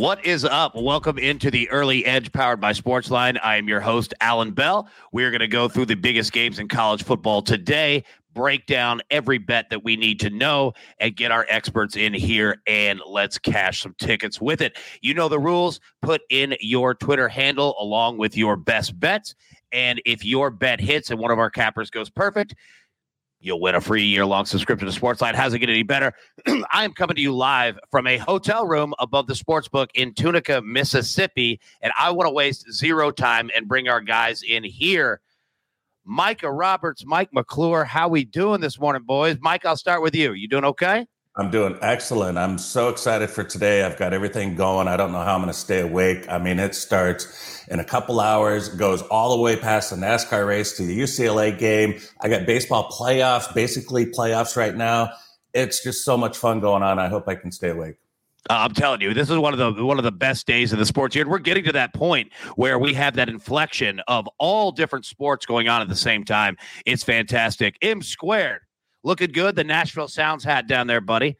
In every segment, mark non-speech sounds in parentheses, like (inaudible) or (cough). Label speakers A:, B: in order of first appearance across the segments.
A: What is up? Welcome into the early edge powered by Sportsline. I am your host, Allan Bell. We're going to go through the biggest games in college football today, break down every bet that we need to know, and get our experts in here and let's cash some tickets with it. You know the rules. Put in your Twitter handle along with your best bets. And if your bet hits and one of our cappers goes perfect, You'll win a free year long subscription to Sportsline. How's it get any better? (clears throat) I am coming to you live from a hotel room above the sports book in Tunica, Mississippi. And I want to waste zero time and bring our guys in here. Micah Roberts, Mike McClure, how we doing this morning, boys? Mike, I'll start with you. You doing okay?
B: I'm doing excellent. I'm so excited for today. I've got everything going. I don't know how I'm going to stay awake. I mean, it starts in a couple hours, goes all the way past the NASCAR race to the UCLA game. I got baseball playoffs, basically playoffs right now. It's just so much fun going on. I hope I can stay awake.
A: Uh, I'm telling you, this is one of the one of the best days of the sports year. And we're getting to that point where we have that inflection of all different sports going on at the same time. It's fantastic. M squared looking good. The Nashville Sounds hat down there, buddy.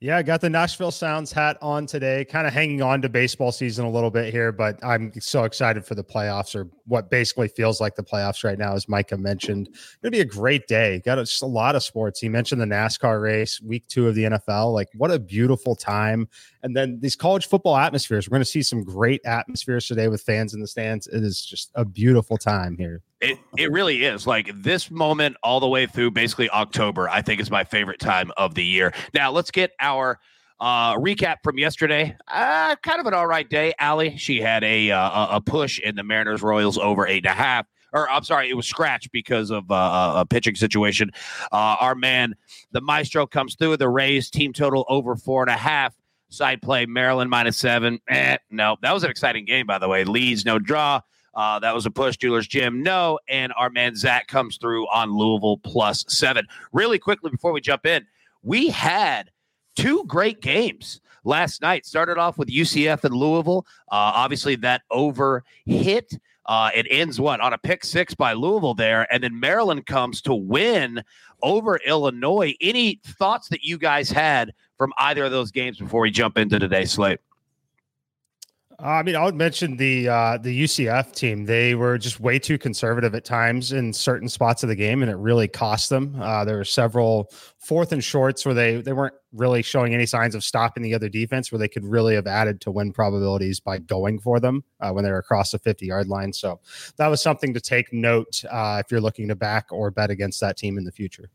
C: Yeah, I got the Nashville Sounds hat on today, kind of hanging on to baseball season a little bit here, but I'm so excited for the playoffs or what basically feels like the playoffs right now, as Micah mentioned. To be a great day. Got a, just a lot of sports. He mentioned the NASCAR race, week two of the NFL. Like, what a beautiful time. And then these college football atmospheres. We're going to see some great atmospheres today with fans in the stands. It is just a beautiful time here.
A: It it really is. Like this moment all the way through basically October, I think is my favorite time of the year. Now let's get our uh, recap from yesterday. Uh, kind of an all right day. Allie, she had a uh, a push in the Mariners Royals over eight and a half. Or I'm sorry, it was scratched because of uh, a pitching situation. Uh, our man, the Maestro, comes through. With the Rays team total over four and a half. Side play Maryland minus seven. Eh, no, that was an exciting game, by the way. Leads no draw. Uh, that was a push. Jewelers Gym, no. And our man Zach comes through on Louisville plus seven. Really quickly before we jump in, we had two great games last night. Started off with UCF and Louisville. Uh, obviously, that over hit. Uh, it ends what on a pick six by Louisville there, and then Maryland comes to win over Illinois. Any thoughts that you guys had from either of those games before we jump into today's slate?
C: I mean, I would mention the uh, the UCF team. They were just way too conservative at times in certain spots of the game, and it really cost them. Uh, there were several fourth and shorts where they they weren't really showing any signs of stopping the other defense, where they could really have added to win probabilities by going for them uh, when they were across the fifty yard line. So that was something to take note uh, if you're looking to back or bet against that team in the future.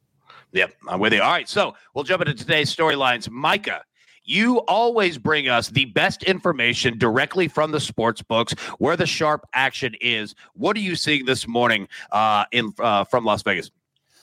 A: Yep, I'm with you. All right, so we'll jump into today's storylines. Micah you always bring us the best information directly from the sports books, where the sharp action is. What are you seeing this morning uh, in uh, from Las Vegas?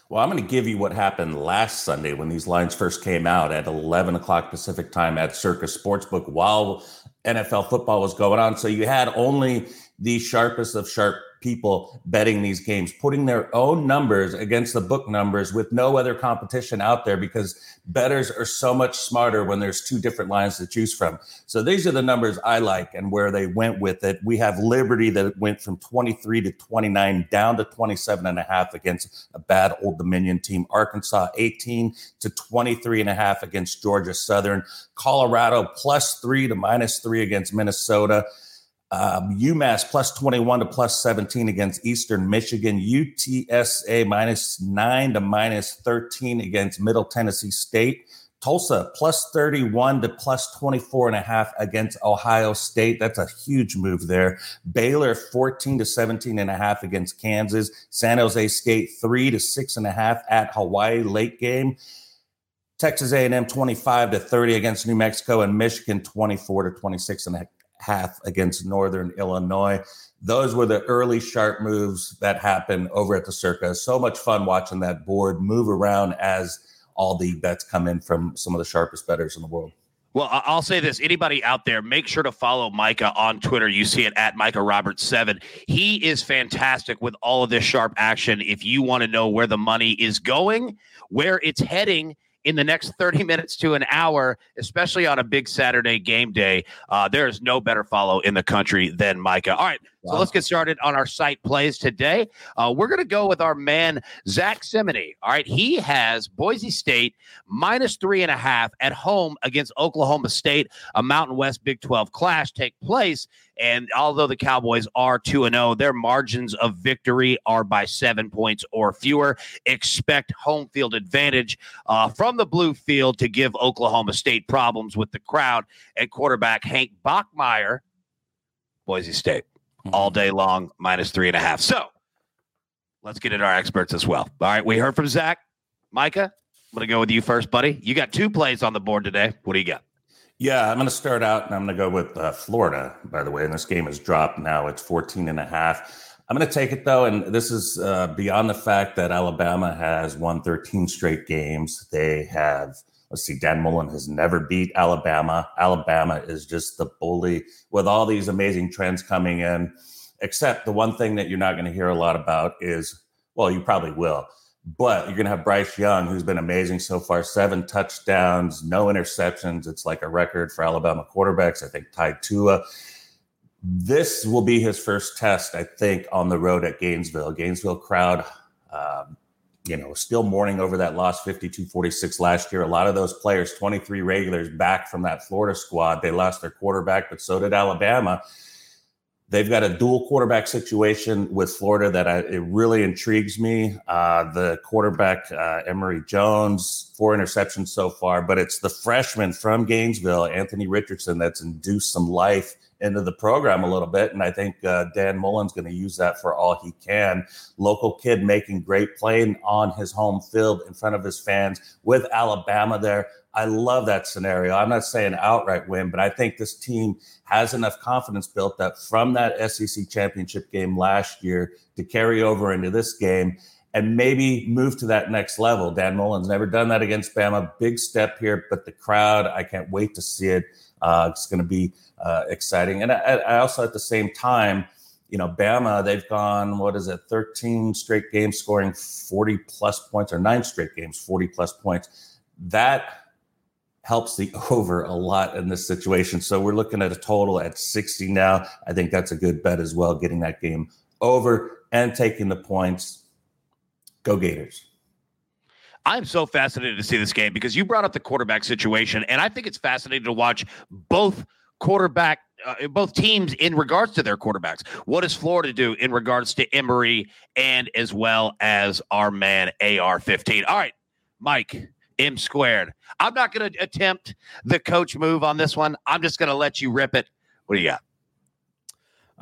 B: Well, I'm going to give you what happened last Sunday when these lines first came out at 11 o'clock Pacific time at Circa Sportsbook while NFL football was going on. So you had only the sharpest of sharp people betting these games, putting their own numbers against the book numbers with no other competition out there because bettors are so much smarter when there's two different lines to choose from. So these are the numbers I like and where they went with it. We have Liberty that went from 23 to 29 down to 27 and a half against a bad Old Dominion team. Arkansas 18 to 23 and a half against Georgia Southern. Colorado plus three to minus three against Minnesota. Um, UMass plus 21 to plus 17 against Eastern Michigan. UTSA minus 9 to minus 13 against Middle Tennessee State. Tulsa plus 31 to plus 24 and a half against Ohio State. That's a huge move there. Baylor 14 to 17 and a half against Kansas. San Jose State 3 to 6 and a half at Hawaii late game. Texas A&M 25 to 30 against New Mexico and Michigan 24 to 26 and a half against Northern Illinois. Those were the early sharp moves that happened over at the Circa. So much fun watching that board move around as all the bets come in from some of the sharpest bettors in the world.
A: Well, I'll say this: anybody out there, make sure to follow Micah on Twitter. You see it at Micah Roberts seven. He is fantastic with all of this sharp action. If you want to know where the money is going, where it's heading, in the next 30 (laughs) minutes to an hour, especially on a big Saturday game day. Uh, there is no better follow in the country than Micah. All right, So let's get started on our site plays today. Uh, we're going to go with our man, Zach Simony. All right. He has Boise State minus three and a half at home against Oklahoma State. A Mountain West Big 12 clash take place. And although the Cowboys are 2 0, their margins of victory are by seven points or fewer. Expect home field advantage uh, from the blue field to give Oklahoma State problems with the crowd and quarterback Hank Bachmeier, Boise State all day long, minus three and a half. So let's get into our experts as well. All right, we heard from Zach. Micah, I'm going to go with you first, buddy. You got two plays on the board today. What do you got?
B: Yeah, I'm going to start out and I'm going to go with uh, Florida, by the way. And this game has dropped now. It's 14 and a half. I'm going to take it though. And this is uh, beyond the fact that Alabama has won 13 straight games. They have Let's see, Dan Mullen has never beat Alabama. Alabama is just the bully with all these amazing trends coming in. Except the one thing that you're not going to hear a lot about is, well, you probably will, but you're going to have Bryce Young, who's been amazing so far seven touchdowns, no interceptions. It's like a record for Alabama quarterbacks, I think, tied Tua. This will be his first test, I think, on the road at Gainesville. Gainesville crowd um, you know, still mourning over that loss 52 46 last year. A lot of those players, 23 regulars back from that Florida squad, they lost their quarterback, but so did Alabama. They've got a dual quarterback situation with Florida that I, it really intrigues me. Uh, the quarterback, uh, Emory Jones, four interceptions so far, but it's the freshman from Gainesville, Anthony Richardson, that's induced some life into the program a little bit. And I think uh, Dan Mullen's going to use that for all he can. Local kid making great playing on his home field in front of his fans with Alabama there. I love that scenario. I'm not saying outright win, but I think this team has enough confidence built that from that SEC championship game last year to carry over into this game and maybe move to that next level. Dan Mullen's never done that against Bama. Big step here, but the crowd, I can't wait to see it. Uh, it's going to be uh, exciting. And I, I, also, at the same time, you know, Bama, they've gone, what is it, 13 straight games scoring 40 plus points, or nine straight games, 40 plus points. That helps the (laughs) over a lot in this situation. So we're looking at a total at 60 now. I think that's a good bet as well, getting that game over and taking the points. Go Gators.
A: I'm so fascinated to see this game because you brought up the quarterback situation, and I think it's fascinating to watch both quarterback, uh, both teams in regards to their quarterbacks. What does Florida do in regards to Emory and as well as our man AR 15? All right, Mike, M squared. I'm not going to attempt the coach move on this one. I'm just going to let you rip it. What do you got?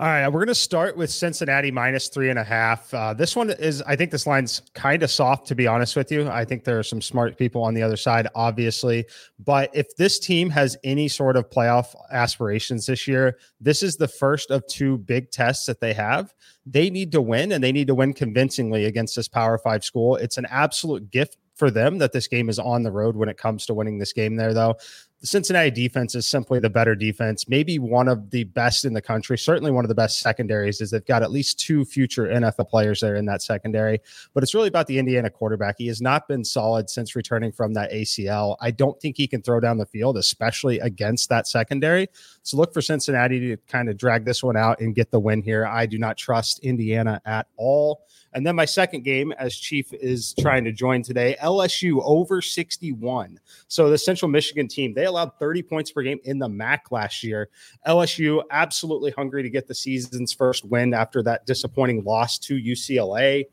C: All right, we're going to start with Cincinnati minus three and a half. Uh, this one is, I think, this line's kind of soft, to be honest with you. I think there are some smart people on the other side, obviously. But if this team has any sort of playoff aspirations this year, this is the first of two big tests that they have. They need to win, and they need to win convincingly against this Power Five school. It's an absolute gift for them that this game is on the road when it comes to winning this game there, though the Cincinnati defense is simply the better defense, maybe one of the best in the country, certainly one of the best secondaries. Is they've got at least two future NFL players there in that secondary, but it's really about the Indiana quarterback. He has not been solid since returning from that ACL. I don't think he can throw down the field, especially against that secondary. So look for Cincinnati to kind of drag this one out and get the win here. I do not trust Indiana at all. And then my second game, as Chief is trying to join today, LSU over 61. So the Central Michigan team, they allowed 30 points per game in the MAC last year. LSU absolutely hungry to get the season's first win after that disappointing loss to UCLA.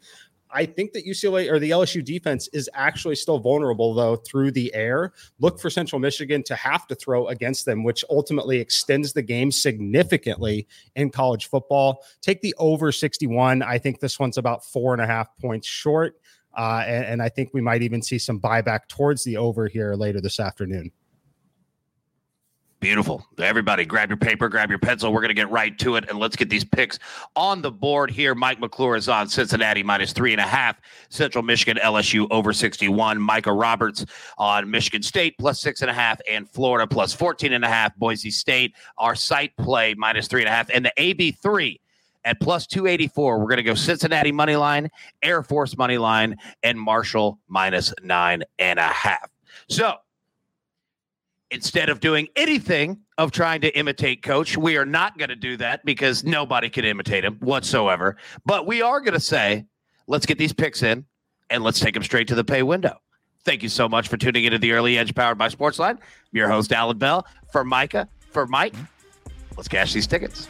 C: I think that UCLA or the LSU defense is actually still vulnerable, though, through the air. Look for Central Michigan to have to throw against them, which ultimately extends the game significantly in college football. Take the over 61. I think this one's about four and a half points short. Uh, and, and I think we might even see some buyback towards the over here later this afternoon.
A: Beautiful. Everybody, grab your paper, grab your pencil. We're going to get right to it, and let's get these picks on the board here. Mike McClure is on Cincinnati minus three and a half. Central Michigan, LSU over 61. Micah Roberts on Michigan State plus six and a half, and Florida plus 14 and a half. Boise State, our site play minus three and a half, and the AB3 at plus 284. We're going to go Cincinnati money line, Air Force money line, and Marshall minus nine and a half. So instead of doing anything of trying to imitate coach, we are not going to do that because nobody can imitate him whatsoever. But we are going to say, let's get these picks in and let's take them straight to the pay window. Thank you so much for tuning into the early edge powered by Sportsline. I'm your host, Allan Bell. For Micah, for Mike, let's cash these tickets.